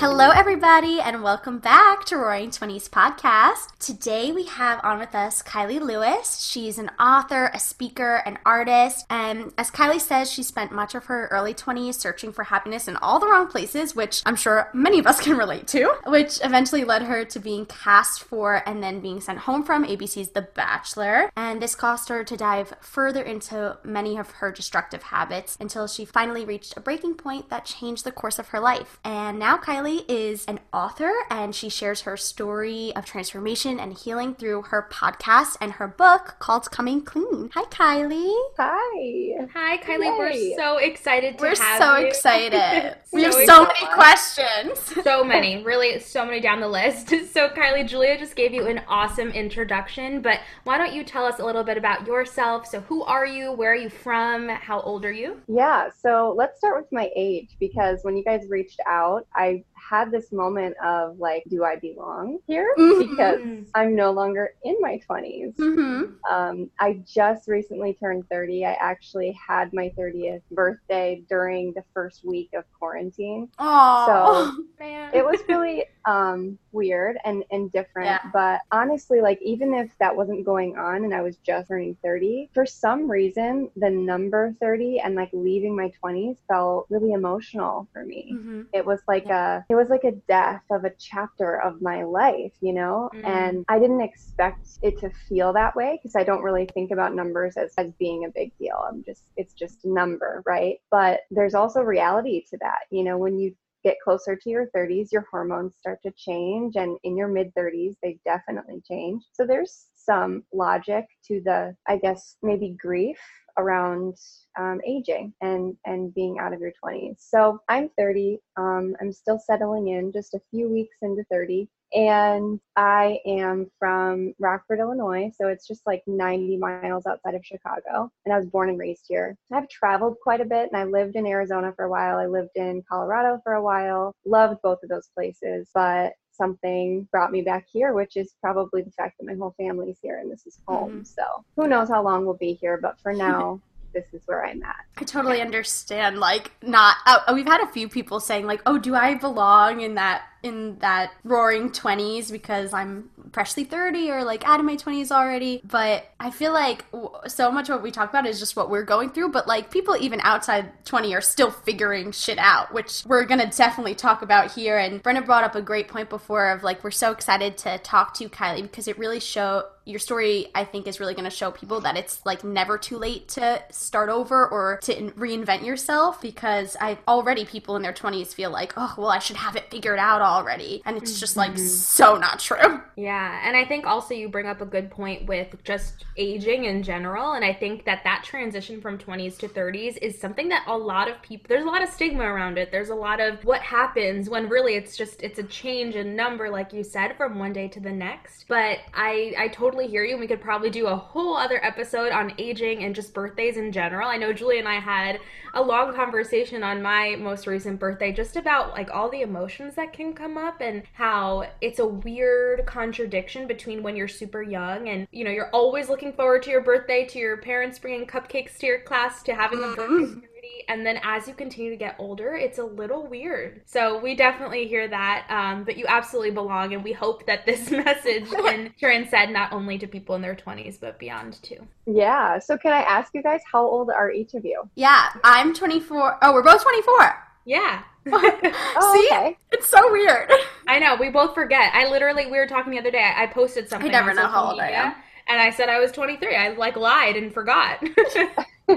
Hello, everybody, and welcome back to Roaring Twenties Podcast. Today we have on with us Kylie Lewis. She's an author, a speaker, an artist, and as Kylie says, she spent much of her early 20s searching for happiness in all the wrong places, which I'm sure many of us can relate to, which eventually led her to being cast for and then being sent home from ABC's The Bachelor. And this caused her to dive further into many of her destructive habits until she finally reached a breaking point that changed the course of her life. And now Kylie is an author and she shares her story of transformation and healing through her podcast and her book called Coming Clean. Hi, Kylie. Hi. Hi, Kylie. Yay. We're so excited to have you. We're have so you. excited. we have So so excited. many questions. so many, really, so many down the list. So, Kylie, Julia just gave you an awesome introduction, but why don't you tell us a little bit about yourself? So, who are you? Where are you from? How old are you? Yeah, so let's start with my age because when you guys reached out, I had this moment of like, do I belong here? Mhm. Because I'm no longer in my 20s. Mm-hmm. Um, I just recently turned 30. I actually had my 30th birthday during the first week of quarantine. Oh, Man. It was really um, weird and, and different. Yeah. But honestly, like, even if that wasn't going on and I was just turning 30, for some reason, the number 30 and like leaving my 20s felt really emotional for me. hmm It was like a it was like a death of a chapter of my life, you know? Mm. And I didn't expect it to feel that way because I don't really think about numbers as, as being a big deal. I'm just it's just a number, right? But there's also reality to that. You know, when you get closer to your 30s, your hormones start to change and in your mid 30s they definitely change. So there's some logic to the I guess maybe grief around um, aging and and being out of your 20s. So I'm 30. Um, I'm still settling in, just a few weeks into 30, and I am from Rockford, Illinois. So it's just like 90 miles outside of Chicago, and I was born and raised here. I've traveled quite a bit, and I lived in Arizona for a while. I lived in Colorado for a while. Loved both of those places, but something brought me back here, which is probably the fact that my whole family's here and this is home. So who knows how long we'll be here, but for now, this is where I'm at. I totally understand. Like, not. Uh, we've had a few people saying, like, "Oh, do I belong in that in that roaring twenties because I'm freshly thirty or like out of my twenties already?" But I feel like so much of what we talk about is just what we're going through. But like, people even outside twenty are still figuring shit out, which we're gonna definitely talk about here. And Brenda brought up a great point before of like, we're so excited to talk to Kylie because it really show your story. I think is really gonna show people that it's like never too late to start over or to in- reinvent yourself because I already people in their 20s feel like, oh, well, I should have it figured out already. And it's just like mm-hmm. so not true. Yeah, and I think also you bring up a good point with just aging in general, and I think that that transition from 20s to 30s is something that a lot of people there's a lot of stigma around it. There's a lot of what happens when really it's just it's a change in number like you said from one day to the next. But I I totally hear you. and We could probably do a whole other episode on aging and just birthdays in general. I know Julie and I had a long conversation on my most recent birthday just about like all the emotions that can come up and how it's a weird contradiction between when you're super young and you know you're always looking forward to your birthday to your parents bringing cupcakes to your class to having a birthday party and then as you continue to get older it's a little weird so we definitely hear that um, but you absolutely belong and we hope that this message can transcend not only to people in their 20s but beyond too Yeah. So can I ask you guys how old are each of you? Yeah, I'm 24. Oh, we're both 24. yeah Oh, See? okay. It's so weird. I know, we both forget. I literally, we were talking the other day. I I posted something. never on know social how old I media, am. And I said I was 23. I like lied and forgot.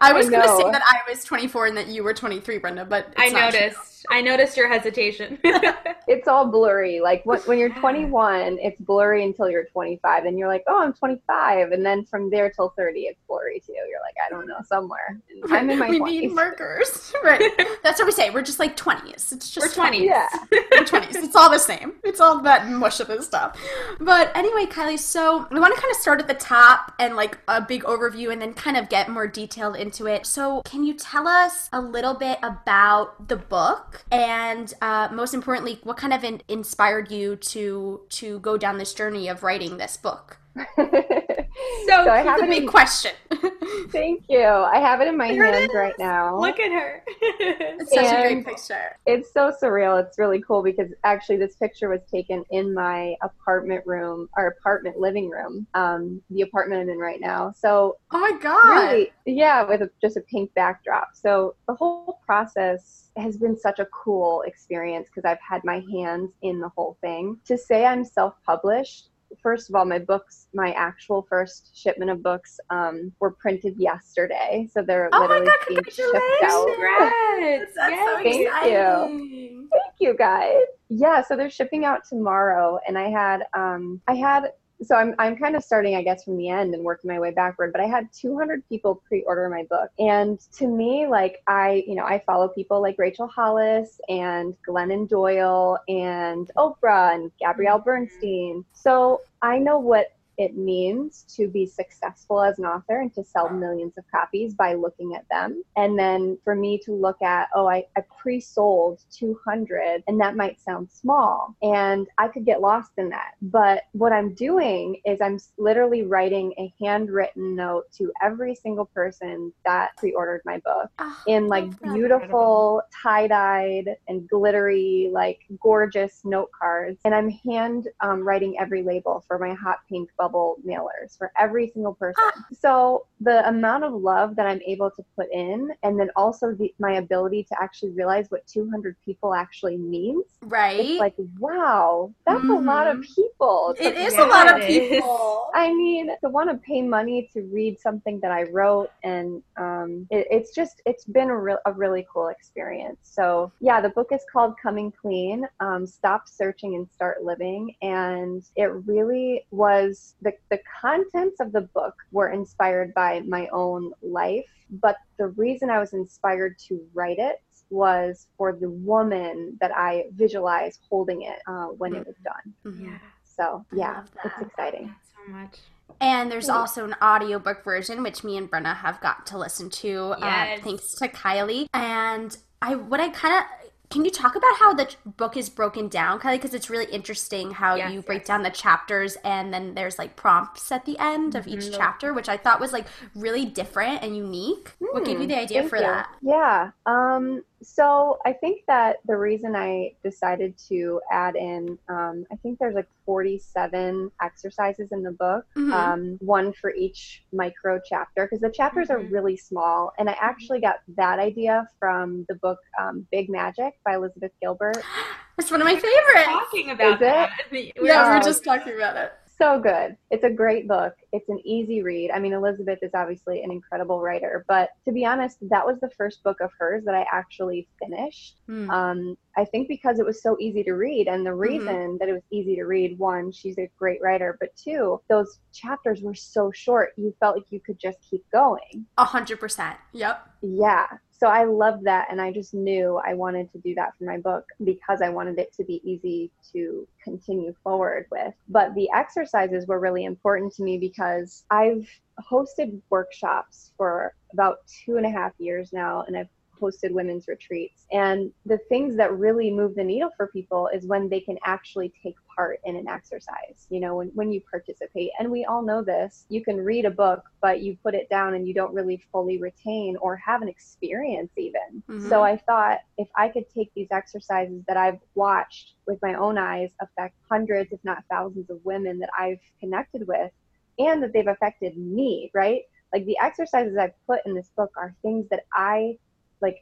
I was I going to say that I was 24 and that you were 23, Brenda, but it's I not true. Noticed. noticed. I noticed your hesitation. it's all blurry. Like when, when you're 21, it's blurry until you're 25. And you're like, oh, I'm 25. And then from there till 30, it's blurry too. You're like, I don't know, somewhere. And I'm in my we 20s. need markers. right. That's what we say. We're just like 20s. It's just We're 20s. Yeah. We're 20s. It's all the same. It's all that mush of this stuff. But anyway, Kylie, so we want to kind of start at the top and like a big overview and then kind of get more detailed into it. So, can you tell us a little bit about the book and uh, most importantly, what kind of in- inspired you to to go down this journey of writing this book? So, So I have a big in, question. thank you. I have it in my There hands right now. Look at her. It's such a great picture. It's so surreal. It's really cool because actually this picture was taken in my apartment room, our apartment living room, um, the apartment I'm in right now. So Oh my god. really, yeah, with a, just a pink backdrop. So the whole process has been such a cool experience because I've had my hands in the whole thing. To say I'm self-published, first of all, my books, my actual first shipment of books, um, were printed yesterday, so they're Oh my literally God, being shipped out. Congrats. That's so Yay. Thank you. Thank you guys. Yeah, so they're shipping out tomorrow, and I had um, I had so I'm I'm kind of starting I guess from the end and working my way backward, but I had 200 people pre-order my book, and to me like I you know I follow people like Rachel Hollis and Glennon Doyle and Oprah and Gabrielle mm-hmm. Bernstein, so I know what it means to be successful as an author and to sell millions of copies by looking at them. And then for me to look at, oh, I, I pre sold 200, and that might sound small. And I could get lost in that. But what I'm doing is I'm literally writing a handwritten note to every single person that pre ordered my book Oh, in like beautiful tie-dyed and glittery like gorgeous note cards and i'm hand um, writing every label for my hot pink bubble mailers for every single person so the amount of love that i'm able to put in and then also the, my ability to actually realize what 200 people actually means right? it's like wow that's a lot of people it is a lot of people. I mean, to want to pay money to read something that I wrote, and um, it, it's just, it's been a, real, a really cool experience. So, yeah, the book is called Coming Clean um, Stop Searching and Start Living. And it really was the, the contents of the book were inspired by my own life. But the reason I was inspired to write it was for the woman that I visualized holding it uh, when it was done. Mhm. Yeah. So, yeah, it's that. exciting. That's so much. And there's Yeah. also an audiobook version, which me and Brenda have got to listen to, Yes. uh, thanks to Kylie. And I, what I kind of, can you talk about how the book is broken down, Kylie? Because it's really interesting how Yes, you break yes. down the chapters and then there's like prompts at the end of each Mhm. chapter, which I thought was like really different and unique. what gave you the idea for you. that? Yeah. Um, so I think that the reason I decided to add in, um, I think there's like 47 exercises in the book, Mhm. um, one for each micro chapter, because the chapters are Mhm. really small. And I actually got that idea from the book um, Big Magic by Elizabeth Gilbert. It's one of my favorites. Talking about it? that. Yeah, we were Um, just talking about it. So good. It's a great book. It's an easy read. I mean, Elizabeth is obviously an incredible writer, but to be honest, that was the first book of hers that I actually finished. Hmm. Um, I think because it was so easy to read, and the reason that it was easy to read, one, she's a great writer, but two, those chapters were so short, you felt like you could just keep going. A hundred percent. Yep. Yeah. So I loved that, and I just knew I wanted to do that for my book because I wanted it to be easy to continue forward with. But the exercises were really important to me because I've hosted workshops for about two and a half years now, and I've hosted women's retreats. And the things that really move the needle for people is when they can actually take part in an exercise, you know, when, when you participate. And we all know this. You can read a book, but you put it down and you don't really fully retain or have an experience even. Mhm. So I thought if I could take these exercises that I've watched with my own eyes affect hundreds, if not thousands of women that I've connected with and that they've affected me, right? Like the exercises I've put in this book are things that I like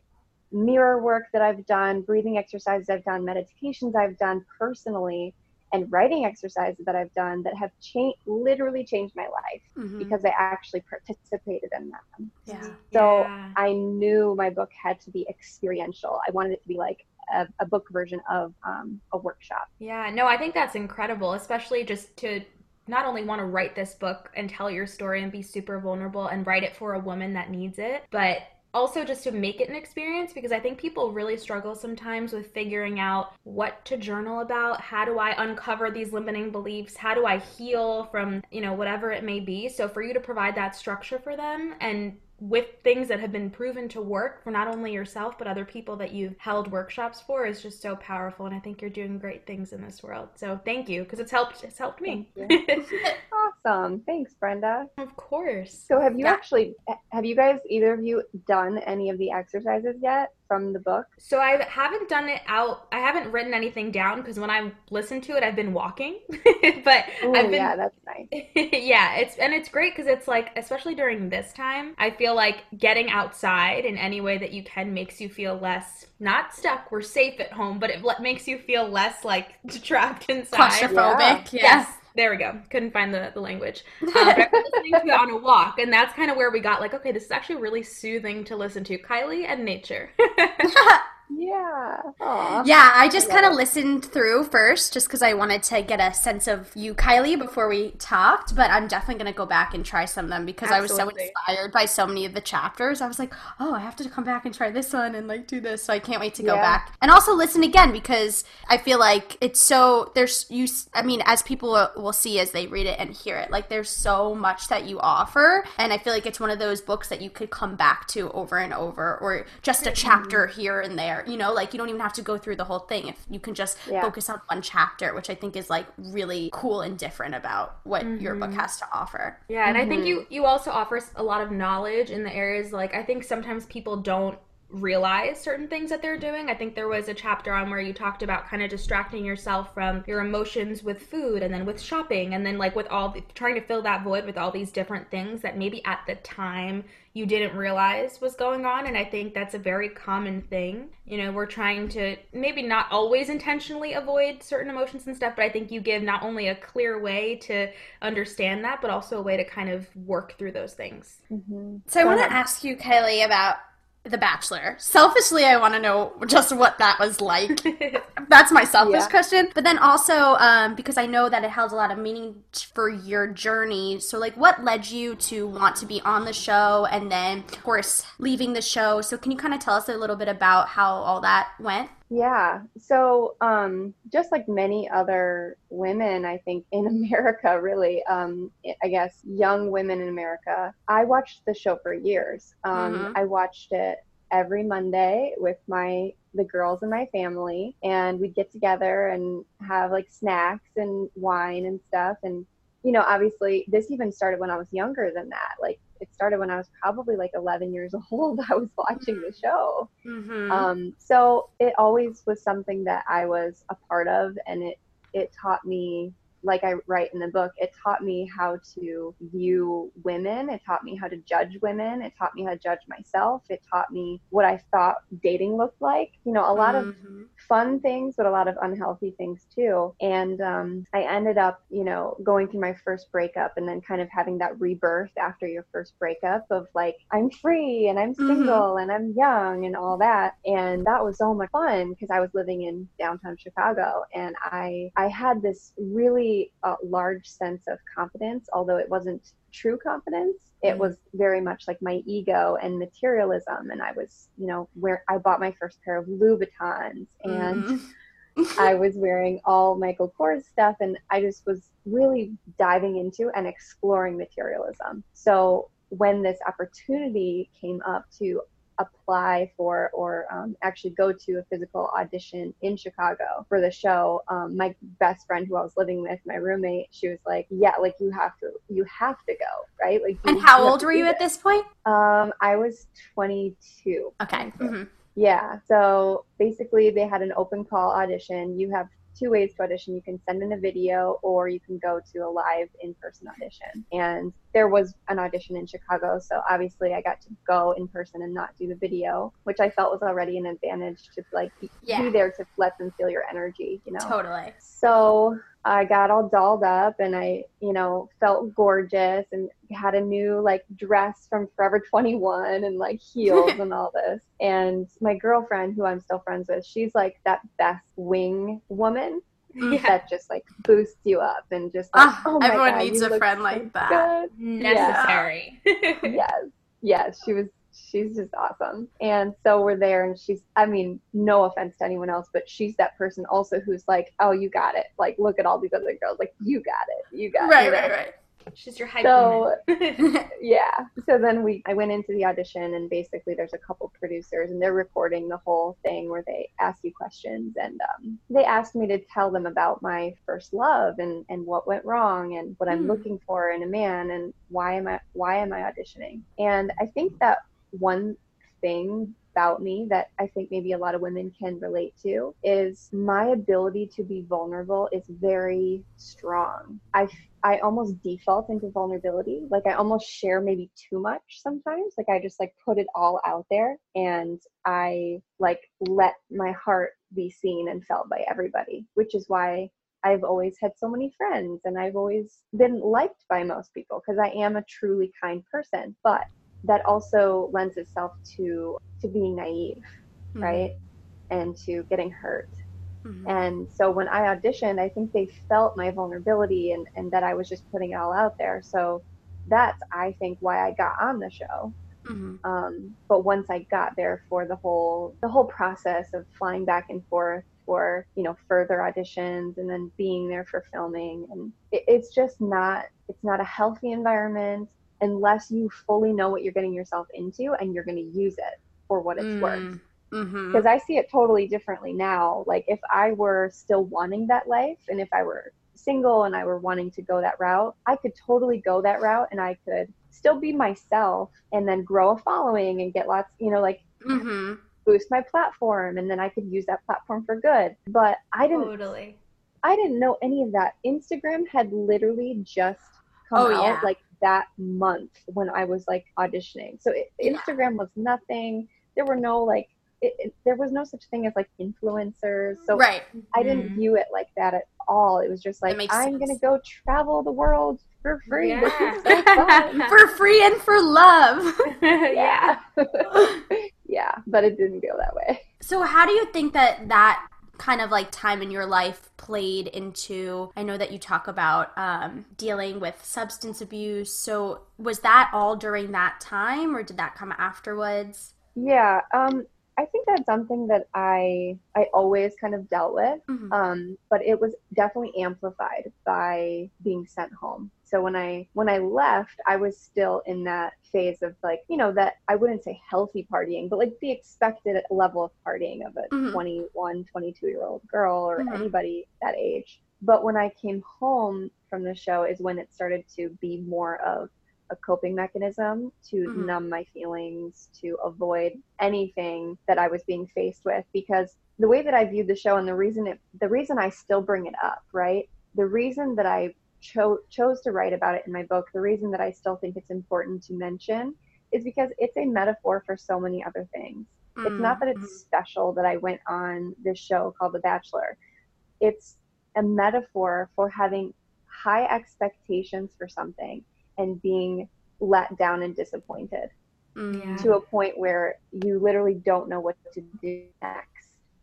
mirror work that I've done, breathing exercises I've done, meditations I've done personally, and writing exercises that I've done that have changed literally changed my life Mhm. because I actually participated in them. yeah. So Yeah. I knew my book had to be experiential. I wanted it to be like a, a book version of um, a workshop. Yeah, no, I think that's incredible, especially just to not only want to write this book and tell your story and be super vulnerable and write it for a woman that needs it, but also just to make it an experience because I think people really struggle sometimes with figuring out what to journal about. How do I uncover these limiting beliefs? How do I heal from, you know, whatever it may be? So for you to provide that structure for them and with things that have been proven to work for not only yourself but other people that you've held workshops for is just so powerful. And i think you're doing great things in this world. So thank you because it's helped it's helped me. Awesome. Thanks brenda. Of course. So have you yeah. actually have you guys either of you done any of the exercises yet from the book? So I haven't done it out. I haven't written anything down because when I listen to it, I've been walking. but Ooh, I've been, yeah, that's nice. yeah, it's and it's great because it's like, especially during this time, I feel like getting outside in any way that you can makes you feel less not stuck. We're safe at home, but it makes you feel less like trapped inside. Claustrophobic. Yeah. Yes. There we go. Couldn't find the, the language. Um, but I was listening to it on a walk, and that's kind of where we got like, okay, this is actually really soothing to listen to. Kylie and nature. Yeah. Aww. Yeah, I just kind of listened through first just because I wanted to get a sense of you, Kylie, before we talked. But I'm definitely going to go back and try some of them because Absolutely. I was so inspired by so many of the chapters. I was like, oh, I have to come back and try this one and like do this. So I can't wait to go yeah. back and also listen again because I feel like it's so, there's, you, I mean, as people will see as they read it and hear it, like there's so much that you offer. And I feel like it's one of those books that you could come back to over and over or just a chapter here and there you know like you don't even have to go through the whole thing if you can just yeah. focus on one chapter which i think is like really cool and different about what mm-hmm. your book mm-hmm. has to offer yeah and mm-hmm. i think you mm-hmm. you also offer a lot of knowledge in the areas like i think sometimes people don't realize certain things that they're doing. I think there was a chapter on where you talked about kind of distracting yourself from your emotions with food and then with shopping and then like with all the, trying to fill that void with all these different things that maybe at the time you didn't realize was going on and I think that's a very common thing. You know, we're trying to maybe not always intentionally avoid certain emotions and stuff, but I think you give not only a clear way to understand that, but also a way to kind of work through those things. Mm-hmm. So I want to ask you, Kylie, about the Bachelor. Selfishly, I want to know just what that was like. That's my selfish yeah. question. But then also, um, because I know that it held a lot of meaning for your journey. So, like, what led you to want to be on the show and then, of course, leaving the show? So, can you kind of tell us a little bit about how all that went? Yeah. So, um, just like many other women, I think in America, really, um, I guess young women in America, I watched the show for years. Um, mm-hmm. I watched it every Monday with my the girls in my family, and we'd get together and have like snacks and wine and stuff. And you know, obviously, this even started when I was younger than that. Like it started when I was probably like 11 years old. I was watching the show. Mm-hmm. Um, so it always was something that I was a part of, and it it taught me like I write in the book, it taught me how to view women. It taught me how to judge women. It taught me how to judge myself. It taught me what I thought dating looked like. You know, a lot mm-hmm. of fun things, but a lot of unhealthy things too. And um, I ended up, you know, going through my first breakup and then kind of having that rebirth after your first breakup of like, I'm free and I'm mm-hmm. single mm-hmm. and I'm young and all that. And that was so much fun because I was living in downtown Chicago and I, I had this really a large sense of confidence, although it wasn't true confidence. It mm-hmm. was very much like my ego and materialism. And I was, you know, where I bought my first pair of Louboutins and mm-hmm. I was wearing all Michael Kors stuff. And I just was really diving into and exploring materialism. So when this opportunity came up to apply for or um, actually go to a physical audition in Chicago for the show, um, my best friend who I was living with, my roommate, she was like, "Yeah, like you have to, you have to go, right?" Like. And how old were you at this point? Um, I was 22. Okay. Mm-hmm. Yeah. So basically, they had an open call audition. You have two ways to audition. You can send in a video or you can go to a live in person audition. And there was an audition in Chicago, so obviously I got to go in person and not do the video, which I felt was already an advantage to like be, yeah. be there to let them feel your energy, you know. Totally. So I got all dolled up and I, you know, felt gorgeous and had a new like dress from Forever 21 and like heels and all this. And my girlfriend, who I'm still friends with, she's like that best wing woman yeah. that just like boosts you up and just like, ah, oh, oh everyone God, needs a friend so like that. Good. Necessary. Yeah. yes. Yes. She was she's just awesome. And so we're there, and she's, I mean, no offense to anyone else, but she's that person also who's like, oh, you got it. Like, look at all these other girls. Like, you got it. You got right, it. Right, right, right. She's your hype so, yeah. So then we, I went into the audition, and basically there's a couple producers, and they're recording the whole thing where they ask you questions, and um, they asked me to tell them about my first love and and what went wrong, and what I'm mm. looking for in a man, and why am I why am I auditioning? And I think that one thing about me that I think maybe a lot of women can relate to is my ability to be vulnerable is very strong. I I almost default into vulnerability. Like I almost share maybe too much sometimes. Like I just like put it all out there and I like let my heart be seen and felt by everybody, which is why I've always had so many friends and I've always been liked by most people because I am a truly kind person. But that also lends itself to to being naive mm-hmm. right and to getting hurt mm-hmm. and so when i auditioned i think they felt my vulnerability and and that i was just putting it all out there so that's i think why i got on the show mm-hmm. um, but once i got there for the whole the whole process of flying back and forth for you know further auditions and then being there for filming and it, it's just not it's not a healthy environment unless you fully know what you're getting yourself into and you're going to use it for what it's mm. worth. Because mm-hmm. I see it totally differently now. Like if I were still wanting that life and if I were single and I were wanting to go that route, I could totally go that route and I could still be myself and then grow a following and get lots, you know, like mm-hmm. boost my platform and then I could use that platform for good. But I didn't totally. I didn't know any of that. Instagram had literally just come oh, out yeah. like that month when I was like auditioning. So it, yeah. Instagram was nothing. There were no like it, it, there was no such thing as like influencers. So right. I didn't mm-hmm. view it like that at all. It was just like I'm gonna go travel the world for free. Yeah. So for free and for love. yeah. yeah, but it didn't go that way. So how do you think that that kind of like time in your life played into i know that you talk about um, dealing with substance abuse. So was that all during that time or did that come afterwards? Yeah um, i think that's something that i i always kind of dealt with. Mm-hmm. um, but it was definitely amplified by being sent home so when i when i left i was still in that phase of like you know that i wouldn't say healthy partying but like the expected level of partying of a mm-hmm. 21 22 year old girl or mm-hmm. anybody that age but when i came home from the show is when it started to be more of a coping mechanism to mm-hmm. numb my feelings to avoid anything that i was being faced with because the way that i viewed the show and the reason it the reason i still bring it up right the reason that i cho- chose to write about it in my book, the reason that I still think it's important to mention is because it's a metaphor for so many other things. Mm-hmm. It's not that it's mm-hmm. special that I went on this show called The Bachelor. It's a metaphor for having high expectations for something and being let down and disappointed mm-hmm. to a point where you literally don't know what to do next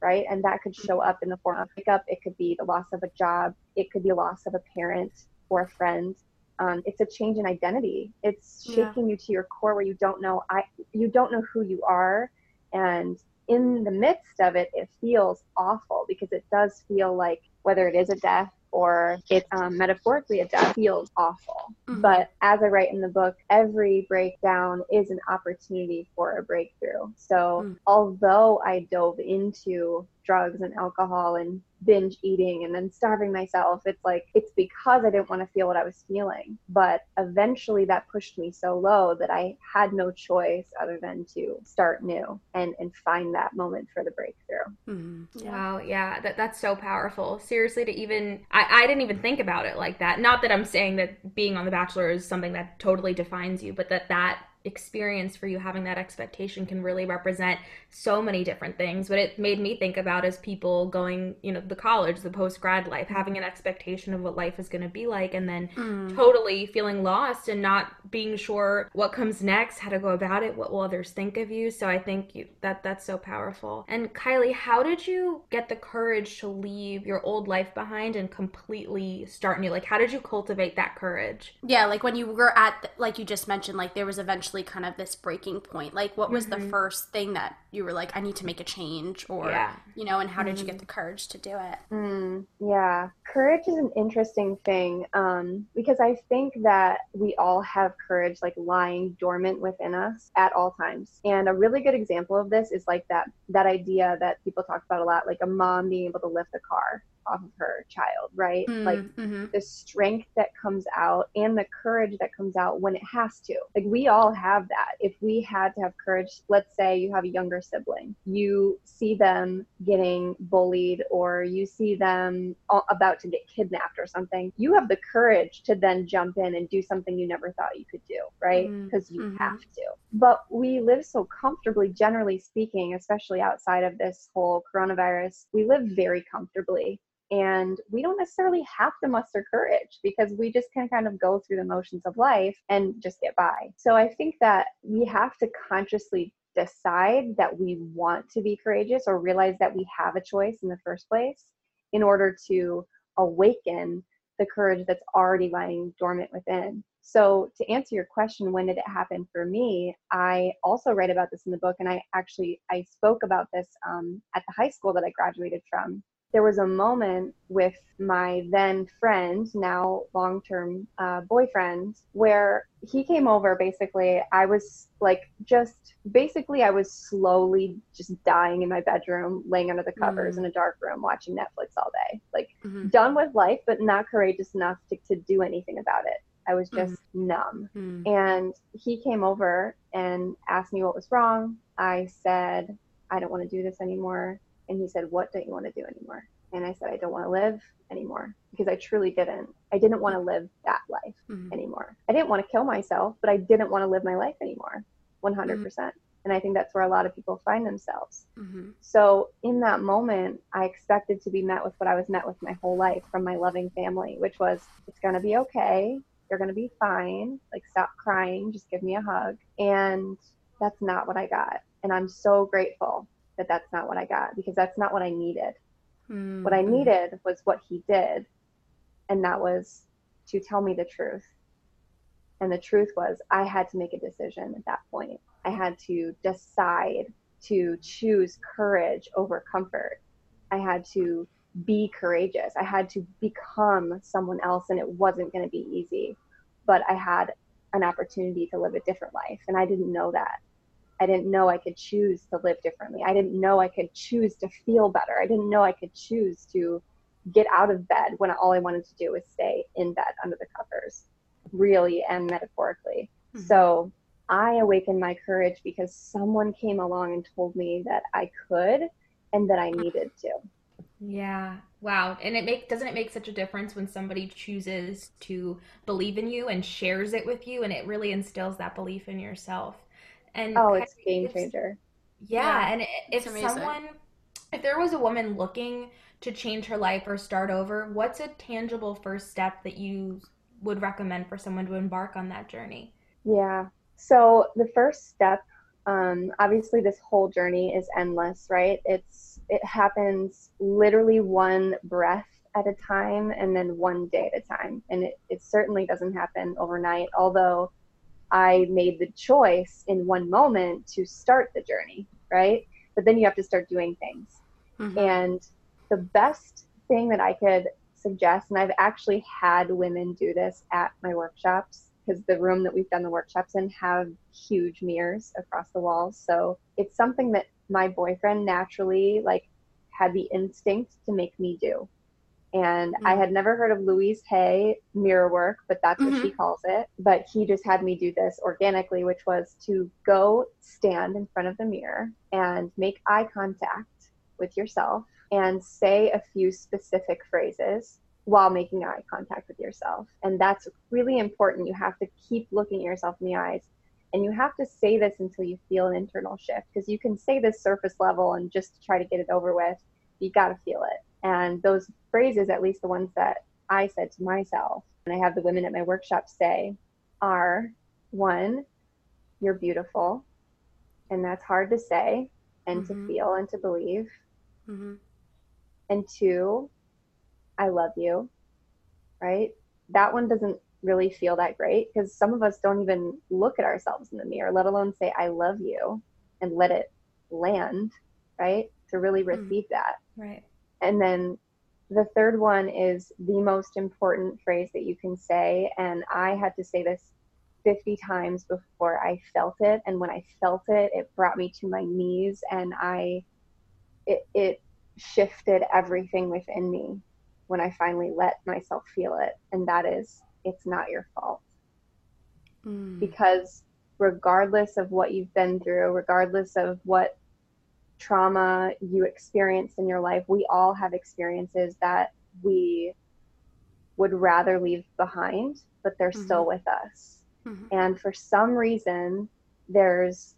right? And that could show up in the form of breakup. It could be the loss of a job. It could be loss of a parent or a friend. Um, it's a change in identity. It's shaking yeah. you to your core where you don't know I you don't know who you are, and in the midst of it, it feels awful because it does feel like whether it is a death or it's um, metaphorically a death feels awful. Mm-hmm. But as I write in the book, every breakdown is an opportunity for a breakthrough. So mm. although I dove into drugs and alcohol and binge eating and then starving myself. It's like, it's because I didn't want to feel what I was feeling. But eventually that pushed me so low that I had no choice other than to start new and, and find that moment for the breakthrough. Mm-hmm. Yeah. Wow. Yeah. That, that's so powerful. Seriously, to even, I, I didn't even think about it like that. Not that I'm saying that being on The Bachelor is something that totally defines you, but that that experience for you having that expectation can really represent so many different things. But it made me think about as people going you know the college the post grad life having an expectation of what life is going to be like and then mm. totally feeling lost and not being sure what comes next how to go about it what will others think of you. So i think you, that that's so powerful. And kylie how did you get the courage to leave your old life behind and completely start new? Like how did you cultivate that courage? Yeah like when you were at the, like you just mentioned like there was eventually kind of this breaking point like what was mm-hmm. the first thing that you were like i need to make a change or yeah. you know and how mm-hmm. did you get mm-hmm. the courage to do it mm, yeah courage is an interesting thing um, because i think that we all have courage like lying dormant within us at all times and a really good example of this is like that that idea that people talk about a lot like a mom being able to lift a car off of her child, right? Mm, like mm-hmm. the strength that comes out and the courage that comes out when it has to. Like we all have that. If we had to have courage, let's say you have a younger sibling, you see them getting bullied or you see them about to get kidnapped or something, you have the courage to then jump in and do something you never thought you could do, right? Because mm, mm-hmm. you have to. But we live so comfortably, generally speaking, especially outside of this whole coronavirus, we live very comfortably and we don't necessarily have to muster courage because we just can kind of go through the motions of life and just get by. So I think that we have to consciously decide that we want to be courageous or realize that we have a choice in the first place in order to awaken the courage that's already lying dormant within. So to answer your question, when did it happen for me? I also write about this in the book, and I actually I spoke about this um, at the high school that I graduated from there was a moment with my then friend, now long term uh, boyfriend, where he came over. Basically, I was like, just basically, I was slowly just dying in my bedroom, laying under the covers mm-hmm. in a dark room, watching Netflix all day. Like, mm-hmm. done with life, but not courageous enough to, to do anything about it. I was just mm-hmm. numb. Mm-hmm. And he came over and asked me what was wrong. I said, I don't want to do this anymore. And he said, What don't you want to do anymore? And I said, I don't want to live anymore because I truly didn't. I didn't want to live that life mm-hmm. anymore. I didn't want to kill myself, but I didn't want to live my life anymore 100%. percent mm hmm And I think that's where a lot of people find themselves. Mm-hmm. So in that moment, I expected to be met with what I was met with my whole life from my loving family, which was, it's going to be okay. You're going to be fine. Like, stop crying. Just give me a hug. And that's not what I got. And I'm so grateful that that's not what I got because that's not what I needed. Mm-hmm. What I needed was what he did, and that was to tell me the truth. And the truth was, I had to make a decision at that point. I had to decide to choose courage over comfort. I had to be courageous. I had to become someone else, and it wasn't going to be easy. But I had an opportunity to live a different life, and I didn't know that. I didn't know I could choose to live differently. I didn't know I could choose to feel better. I didn't know I could choose to get out of bed when all I wanted to do was stay in bed under the covers, really and metaphorically. Mm-hmm. So I awakened my courage because someone came along and told me that I could and that I needed to. Yeah. Wow. And it make doesn't it make such a difference when somebody chooses to believe in you and shares it with you and it really instills that belief in yourself. And oh, it's game changer. Yeah, yeah, and if someone, if there was a woman looking to change her life or start over, what's a tangible first step that you would recommend for someone to embark on that journey? Yeah. So the first step, um, obviously, this whole journey is endless, right? It's it happens literally one breath at a time and then one day at a time, and it, it certainly doesn't happen overnight. Although I made the choice in one moment to start the journey, right? But then you have to start doing things. Mm-hmm. And the best thing that I could suggest, and I've actually had women do this at my workshops because the room that we've done the workshops in have huge mirrors across the walls. So it's something that my boyfriend naturally like had the instinct to make me do. And mm-hmm. I had never heard of Louise Hay mirror work, but that's mm-hmm. what she mm-hmm. calls it. But he just had me do this organically, which was to go stand in front of the mirror and make eye contact with yourself and say a few specific phrases while making eye contact with yourself. And that's really important. You have to keep looking at yourself in the eyes And you have to say this until you feel an internal shift because you can say this surface level and just try to get it over with. You got to feel it. And those phrases, at least the ones that I said to myself, and I have the women at my workshop say, are one, you're beautiful. And that's hard to say and mm-hmm. to feel and to believe. Mm-hmm. And two, I love you. Right? That one doesn't really feel that great because some of us don't even look at ourselves in the mirror, let alone say, I love you and let it land, right? To really mm. receive mm. that. Right. And then the third one is the most important phrase that you can say. And I had to say this 50 times before I felt it. And when I felt it, it brought me to my knees and I, it, it shifted everything within me when I finally let myself feel it. And that is, it's not your fault. Mm. Because regardless of what you've been through, regardless of what trauma you experienced in your life, we all have experiences that we would rather leave behind, but they're mm-hmm. still with us. Mm-hmm. And for some reason, there's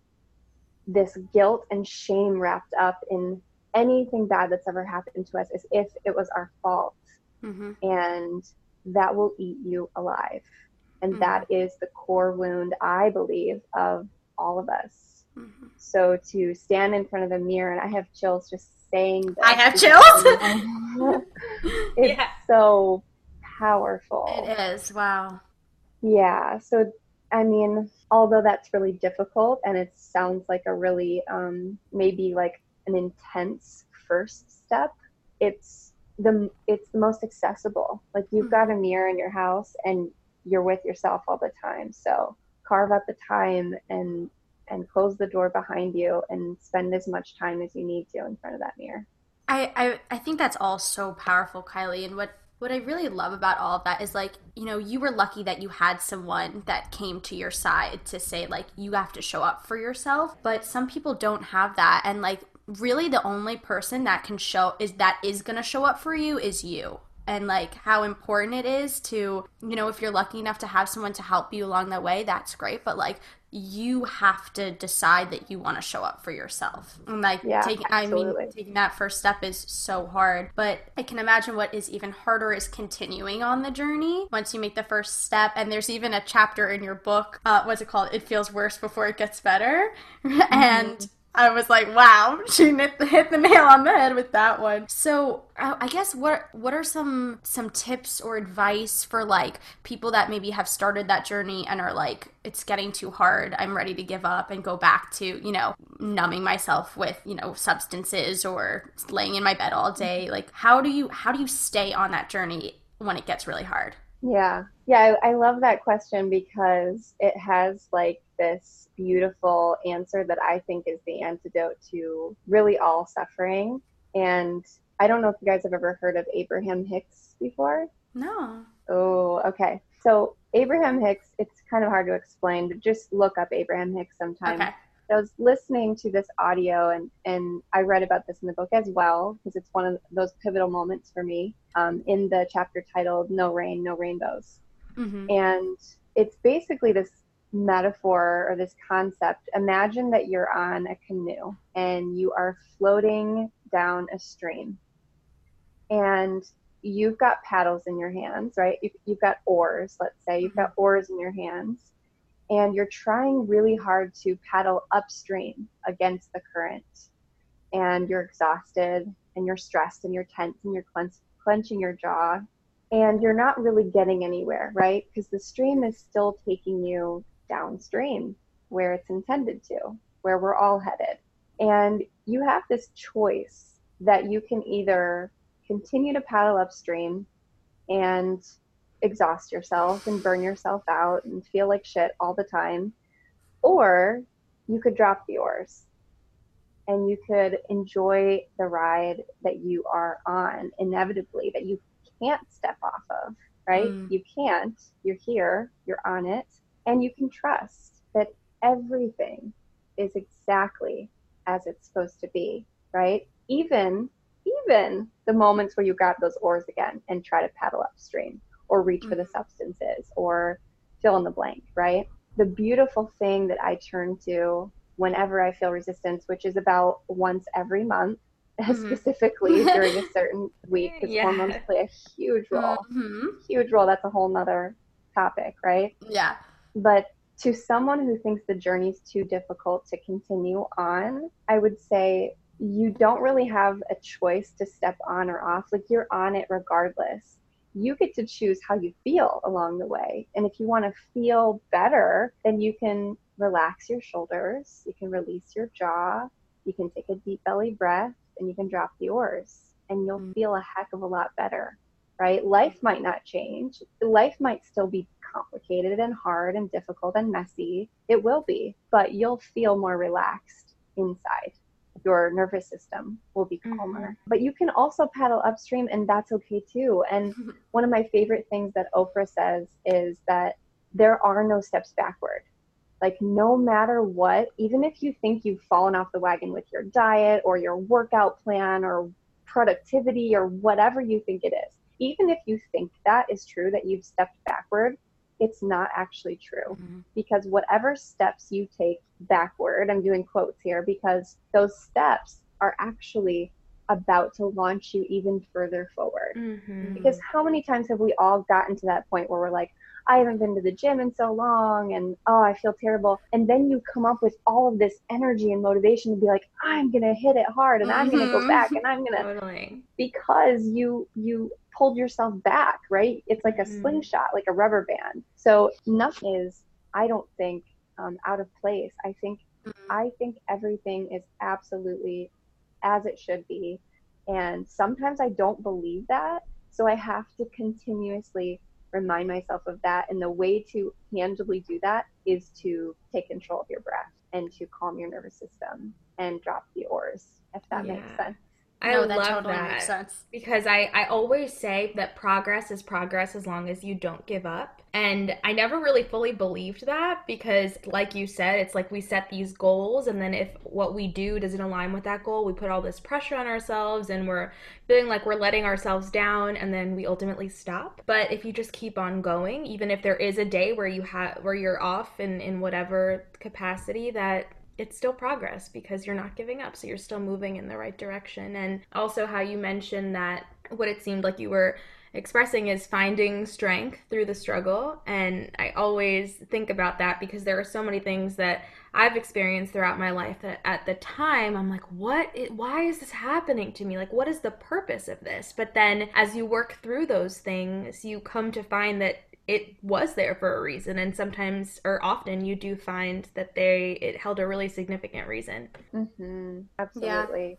this guilt and shame wrapped up in anything bad that's ever happened to us as if it was our fault. Mm-hmm. And that will eat you alive. And mm-hmm. that is the core wound, I believe, of all of us. Mm-hmm. So to stand in front of the mirror, and I have chills just saying that. I have chills. it's yeah. so powerful. It is. Wow. Yeah. So, I mean, although that's really difficult and it sounds like a really, um, maybe like an intense first step, it's the it's the most accessible. Like you've mm-hmm. got a mirror in your house and you're with yourself all the time. So carve out the time and and close the door behind you and spend as much time as you need to in front of that mirror. I, I, I think that's all so powerful, Kylie. And what, what I really love about all of that is like, you know, you were lucky that you had someone that came to your side to say, like, you have to show up for yourself. But some people don't have that. And like, really the only person that can show is that is going to show up for you is you and like how important it is to you know if you're lucky enough to have someone to help you along that way that's great but like you have to decide that you want to show up for yourself. And like yeah, taking i mean taking that first step is so hard but i can imagine what is even harder is continuing on the journey once you make the first step. And there's even a chapter in your book uh, what's it called? It feels worse before it gets better. Mm-hmm. and I was like, wow, she hit the, hit the nail on the head with that one. So I guess what what are some some tips or advice for like people that maybe have started that journey and are like, it's getting too hard, I'm ready to give up and go back to you know numbing myself with you know substances or laying in my bed all day. Mm-hmm. Like, how do you how do you stay on that journey when it gets really hard? Yeah, yeah, I, I love that question because it has like this beautiful answer that I think is the antidote to really all suffering. And I don't know if you guys have ever heard of Abraham Hicks before. No. Oh, okay. So Abraham Hicks, it's kind of hard to explain, but just look up Abraham Hicks sometime. Okay. I was listening to this audio and, and I read about this in the book as well because it's one of those pivotal moments for me um, in the chapter titled No Rain, No Rainbows. Mm-hmm. And it's basically this metaphor or this concept. Imagine that you're on a canoe and you are floating down a stream. And you've got paddles in your hands, right? You've got oars, let's say. You've got mm-hmm. oars in your hands. And you're trying really hard to paddle upstream against the current. And you're exhausted and you're stressed and you're tense and you're clenching your jaw and you're not really getting anywhere, right? Because the stream is still taking you downstream where it's intended to, where we're all headed. And you have this choice that you can either continue to paddle upstream and exhaust yourself and burn yourself out and feel like shit all the time, or you could drop the oars and you could enjoy the ride that you are on inevitably that you can't step off of, right? Mm. You can't. You're here, you're on it, and you can trust that everything is exactly as it's supposed to be, right? Even even the moments where you grab those oars again and try to paddle upstream or reach mm. for the mm. substances or fill in the blank, right? the beautiful thing that I turn to whenever I feel resistance, which is about once every month, mm-hmm. specifically during a certain week, because yeah. hormones play a huge role. Mm-hmm. Huge role. That's a whole nother topic, right? Yeah. But to someone who thinks the journey's too difficult to continue on, I would say you don't really have a choice to step on or off. Like you're on it regardless. You get to choose how you feel along the way. And if you want to feel better, then you can relax your shoulders, you can release your jaw, you can take a deep belly breath, and you can drop the oars, and you'll mm. feel a heck of a lot better. Right? Life might not change. Life might still be complicated and hard and difficult and messy. It will be, but you'll feel more relaxed inside your nervous system will be calmer. Mm-hmm. But you can also paddle upstream, and that's okay too. And one of my favorite things that Oprah says is that there are no steps backward. Like, no matter what, even if you think you've fallen off the wagon with your diet or your workout plan or productivity or whatever you think it is, even if you think that is true, that you've stepped backward, it's not actually true mm-hmm. because whatever steps you take backward, I'm doing quotes here because those steps are actually about to launch you even further forward. Mm-hmm. Because how many times have we all gotten to that point where we're like, I haven't been to the gym in so long and oh, I feel terrible. And then you come up with all of this energy and motivation to be like, I'm going to hit it hard and mm-hmm. I'm going to go back and I'm going to totally. because you you pulled yourself back, right? It's like a mm-hmm. slingshot, like a rubber band. So nothing is, I don't think, um, out of place. I think, mm-hmm. I think everything is absolutely as it should be. And sometimes I don't believe that. So I have to continuously remind myself of that. And the way to tangibly do that is to take control of your breath and to calm your nervous system and drop the oars, if that yeah. makes sense. I no, that love totally that makes sense. because I, I always say that progress is progress as long as you don't give up. And I never really fully believed that because, like you said, it's like we set these goals, and then if what we do doesn't align with that goal, we put all this pressure on ourselves and we're feeling like we're letting ourselves down, and then we ultimately stop. But if you just keep on going, even if there is a day where you have where you're off in, in whatever capacity, that it's still progress because you're not giving up. So you're still moving in the right direction. And also, how you mentioned that what it seemed like you were expressing is finding strength through the struggle. And I always think about that because there are so many things that I've experienced throughout my life that at the time I'm like, what? Is, why is this happening to me? Like, what is the purpose of this? But then as you work through those things, you come to find that it was there for a reason and sometimes or often you do find that they it held a really significant reason. Mm-hmm. absolutely.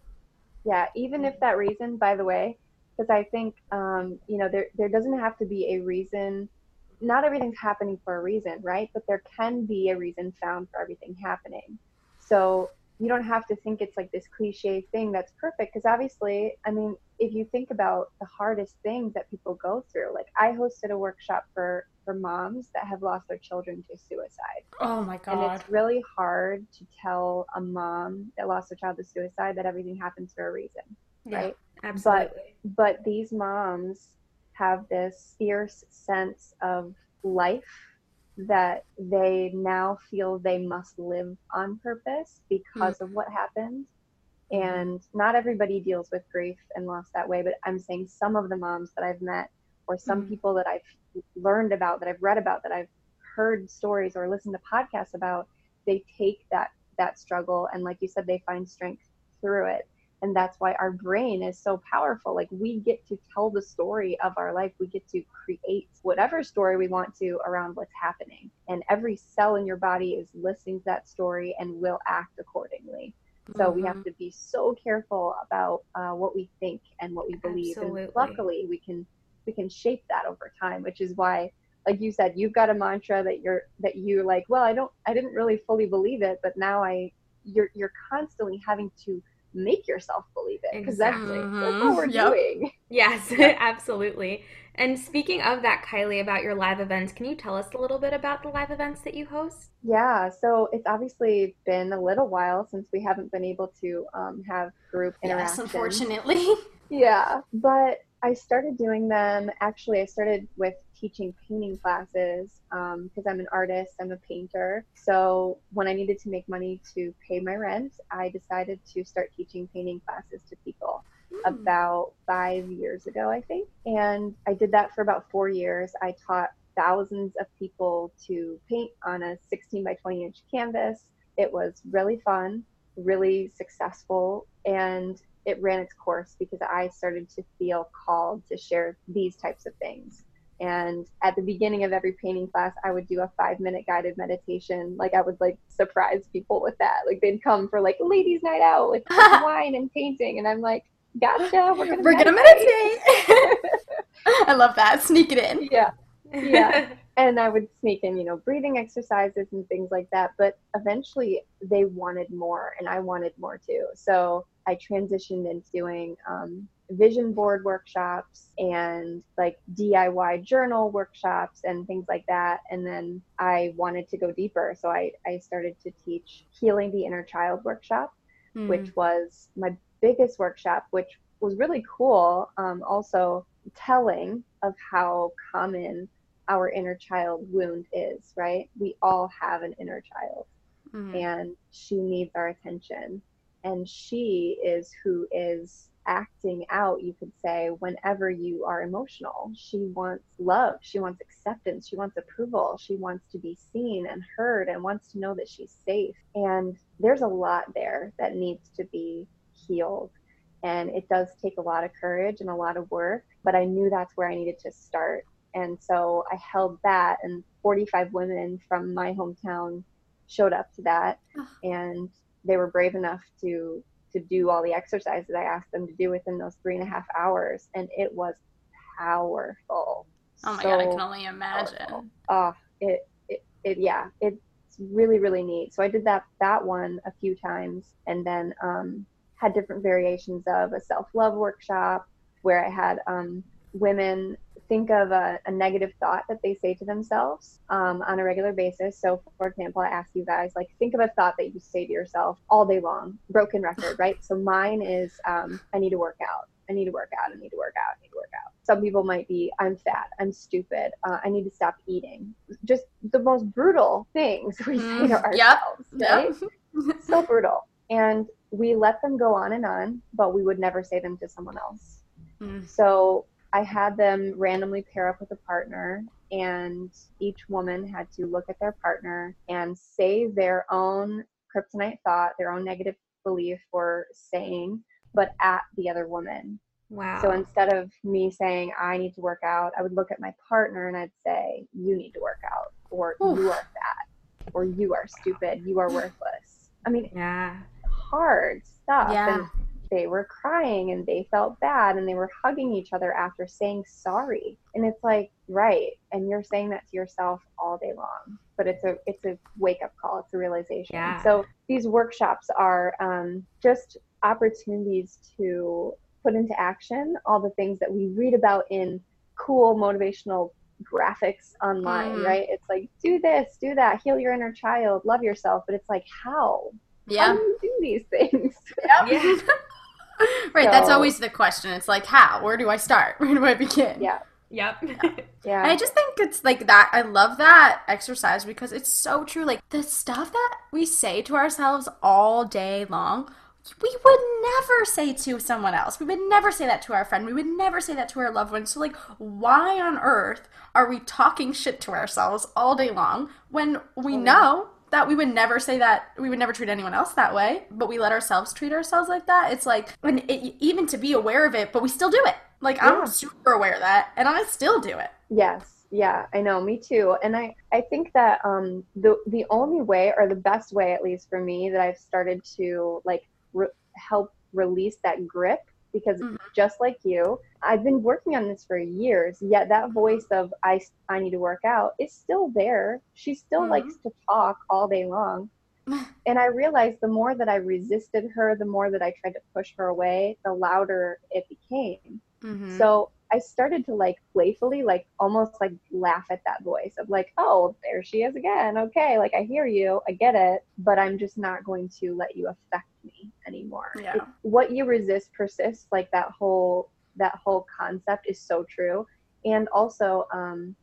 Yeah. yeah even if that reason by the way because i think um, you know there, there doesn't have to be a reason. Not everything's happening for a reason right? But there can be a reason found for everything happening. So you don't have to think it's like this cliche thing that's perfect because obviously i mean if you think about the hardest things that people go through like i hosted a workshop for for moms that have lost their children to suicide. Oh my god and it's really hard to tell a mom that lost their child to suicide that everything happens for a reason yeah, right? absolutely. But but these moms have this fierce sense of life that they now feel they must live on purpose because mm. of what happened. Mm-hmm. And not everybody deals with grief and loss that way, but I'm saying some of the moms that I've met or some mm. people that I've learned about, that I've read about, that I've heard stories or listened to podcasts about, they take that that struggle and like you said, they find strength through it and that's why our brain is so powerful like we get to tell the story of our life we get to create whatever story we want to around what's happening and every cell in your body is listening to that story and will act accordingly so mm-hmm. we have mm-hmm. to be so careful about uh, what we think and what we believe Absolutely. and luckily we can we can shape that over time which is why like you said you've got a mantra that you're that you like well i don't i didn't really fully believe it but now i you're you're constantly having to make yourself believe it because exactly. that's, that's what we're yep. doing. Yes, absolutely. And speaking of that, Kylie, about your live events, can you tell us a little bit about the live events that you host? Yeah, so it's obviously been a little while since we haven't been able to um, have group interaction. Yes, unfortunately. yeah, but I started doing them. Actually, I started with teaching painting classes because um, I'm an artist, I'm a painter. So when I needed to make money to pay my rent, I decided to start teaching painting classes to people mm. about five years ago, I think. And I did that for about four years. I taught thousands of people to paint on a 16 by 20 inch canvas. It was really fun, really successful, and it ran its course because I started to feel called to share these types of things. And at the beginning of every painting class, I would do a five minute guided meditation. Like I would like surprise people with that. Like they'd come for like ladies' night out with wine and painting, and I'm like, gotcha. We're gonna we're meditate. gonna meditate. I love that. Sneak it in. Yeah, yeah. and I would sneak in, you know, breathing exercises and things like that. But eventually, they wanted more, and I wanted more too. So I transitioned into doing um, vision board workshops and like DIY journal workshops and things like that. And then I wanted to go deeper. So I, I started to teach Healing the Inner Child workshop, mm. which was my biggest workshop, which was really cool. Um, also, telling of how common our inner child wound is, right? We all have an inner child mm. and she needs our attention and she is who is acting out, you could say, whenever you are emotional. She wants love. She wants acceptance. She wants approval. She wants to be seen and heard and wants to know that she's safe. And there's a lot there that needs to be healed. And it does take a lot of courage and a lot of work, but I knew that's where I needed to start. And so I held that, and 45 women from my hometown showed up to that. And they were brave enough to to do all the exercises I asked them to do within those three and a half hours, and it was powerful. Oh my so god, I can only imagine. Oh, it, it, it, yeah, it's really, really neat. So I did that that one a few times, and then um, had different variations of a self love workshop where I had um, women think of a, a, negative thought that they say to themselves um, on a regular basis. So, for example, I ask you guys, like, think of a thought that you say to yourself all day long, broken record, right? So, mine is, um, I need to work out. I need to work out. I need to work out. I need to work out. Some people might be, I'm fat. I'm stupid. Uh, I need to stop eating. Just the most brutal things we say to mm, ourselves, yep. right? Yep. so brutal. And we let them go on and on, but we would never say them to someone else. Mm. So I had them randomly pair up with a partner, and each woman had to look at their partner and say their own kryptonite thought, their own negative belief or saying, but at the other woman. Wow. So instead of me saying, I need to work out, I would look at my partner and I'd say, You need to work out, or Oof. You are fat, or You are stupid, You are worthless. I mean, yeah. hard stuff. Yeah. And they were crying and they felt bad and they were hugging each other after saying sorry. And it's like right. And you're saying that to yourself all day long. But it's a it's a wake up call. It's a realization. Yeah. so these workshops are um, just opportunities to put into action all the things that we read about in cool motivational graphics online mm. right? It's like do this do that heal your inner child love yourself. But it's like how? Yeah. how do you do these things? Yep. yeah right. So, that's always the question. It's like, how? Where do I start? Where do I begin? Yeah. Yep. yeah. I just think it's like that. I love that exercise because it's so true. Like the stuff that we say to ourselves all day long, we would never say to someone else. We would never say that to our friend. We would never say that to our loved one. So, like, why on earth are we talking shit to ourselves all day long when we know that we would never say that we would never treat anyone else that way, but we let ourselves treat ourselves like that. It's like, and it, even to be aware of it, but we still do it. Like yeah. I'm super aware of that, and I still do it. Yes, yeah, I know, me too. And I, I think that um, the the only way, or the best way, at least for me, that I've started to like re- help release that grip because mm-hmm. just like you, I've been working on this for years, yet that voice of I, I need to work out is still there. She still mm-hmm. likes to talk all day long. and I realized the more that I resisted her, the more that I tried to push her away, the louder it became. Mm-hmm. So I started to like playfully, like almost like laugh at that voice of like, oh, there she is again. Okay, like I hear you, I get it, but I'm just not going to let you affect me anymore. Yeah. what you resist persists, like that whole that whole concept is so true. And also, um,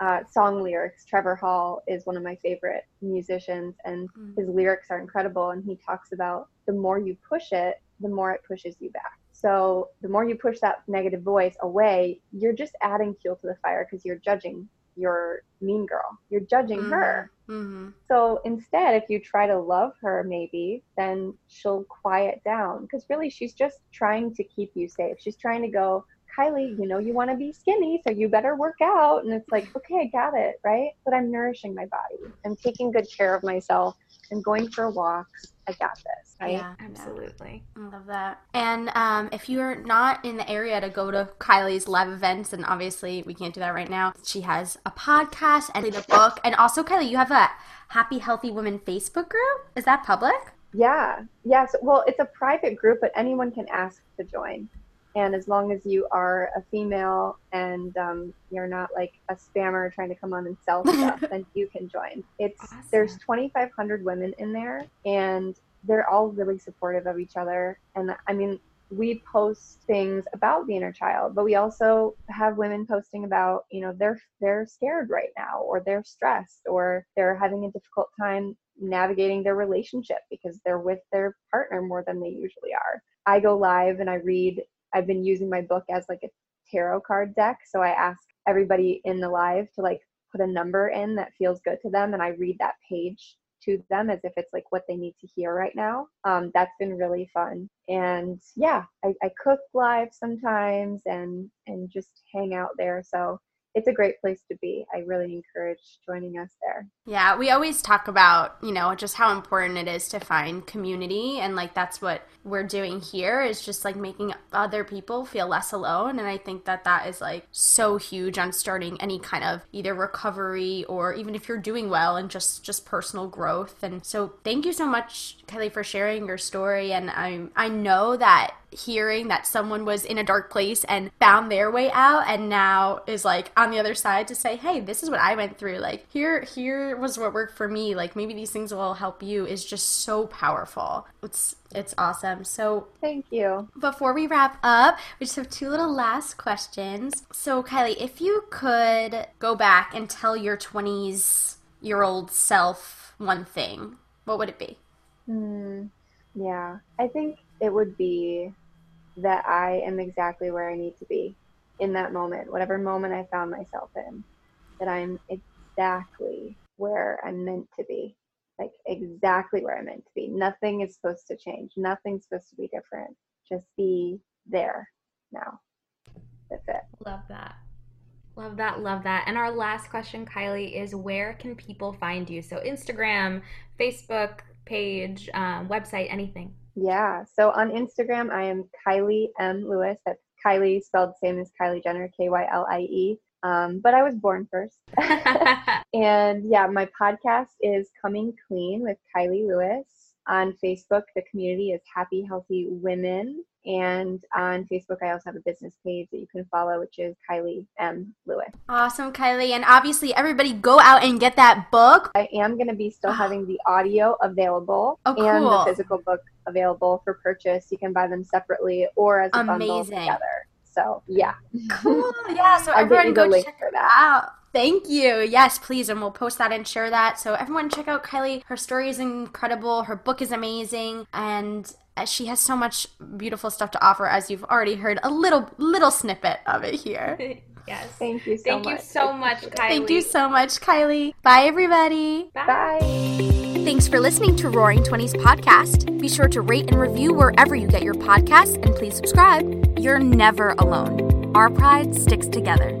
uh, song lyrics. Trevor Hall is one of my favorite musicians, and mm. his lyrics are incredible. And he talks about the more you push it, the more it pushes you back. So the more you push that negative voice away, you're just adding fuel to the fire because you're judging your mean girl. You're judging mm-hmm. her. Mm-hmm. So instead, if you try to love her, maybe, then she'll quiet down because really she's just trying to keep you safe. She's trying to go, Kylie, you know, you want to be skinny, so you better work out. And it's like, okay, I got it, right? But I'm nourishing my body. I'm taking good care of myself. I'm going for walks. I got this, right? Yeah, absolutely. I love that. And um, if you're not in the area to go to Kylie's live events, and obviously we can't do that right now, she has a podcast and a book. And also, Kylie, you have a Happy Healthy Women Facebook group. Is that public? Yeah. Yes. Well, it's a private group, but anyone can ask to join. And as long as you are a female and um, you're not like a spammer trying to come on and sell stuff, then you can join. It's awesome. there's 2,500 women in there, and they're all really supportive of each other. And I mean, we post things about the inner child, but we also have women posting about, you know, they're they're scared right now, or they're stressed, or they're having a difficult time navigating their relationship because they're with their partner more than they usually are. I go live and I read I've been using my book as like a tarot card deck. So I ask everybody in the live to like put a number in that feels good to them and I read that page to them as if it's like what they need to hear right now. Um, that's been really fun. And yeah, I, I cook live sometimes and and just hang out there. So it's a great place to be. I really encourage joining us there. Yeah, we always talk about, you know, just how important it is to find community and like that's what we're doing here is just like making other people feel less alone and I think that that is like so huge on starting any kind of either recovery or even if you're doing well and just just personal growth. And so thank you so much Kelly for sharing your story and I I know that hearing that someone was in a dark place and found their way out and now is like on the other side to say hey this is what i went through. Like here here was what worked for me. Like maybe these things will help you is just so powerful. It's it's awesome. So thank you. before we wrap up we just have two little last questions. So kylie if you could go back and tell your 20s year old self one thing what would it be? Hmm. yeah. I think it would be that I am exactly where I need to be in that moment, whatever moment I found myself in, that I'm exactly where I'm meant to be, like exactly where I'm meant to be. Nothing is supposed to change, nothing's supposed to be different. Just be there now. That's it. Love that. Love that, love that. And our last question, Kylie, is where can people find you? So, Instagram, Facebook page, um, website, anything. Yeah. So on Instagram, I am Kylie M. Lewis. That's Kylie spelled the same as Kylie Jenner, K Y L I E. Um, but I was born first. and yeah, my podcast is Coming Clean with Kylie Lewis. On Facebook, the community is Happy Healthy Women. And on Facebook, I also have a business page that you can follow, which is Kylie M. Lewis. Awesome, Kylie. And obviously, everybody go out and get that book. I am going to be still ah. having the audio available oh, cool. and the physical book available for purchase. You can buy them separately or as a Amazing. bundle together. So, yeah. Cool. Yeah. So, everyone go check for that. out. Thank you. Yes, please. And we'll post that and share that. So, everyone, check out Kylie. Her story is incredible. Her book is amazing. And uh, she has so much beautiful stuff to offer, as you've already heard a little little snippet of it here. yes. Thank you so Thank much. you so much, Kylie. Thank you so much, Kylie. Bye, everybody. Bye. Bye. Thanks for listening to Roaring Twenties podcast. Be sure to rate and review wherever you get your podcasts, and please subscribe. You're never alone. Our pride sticks together.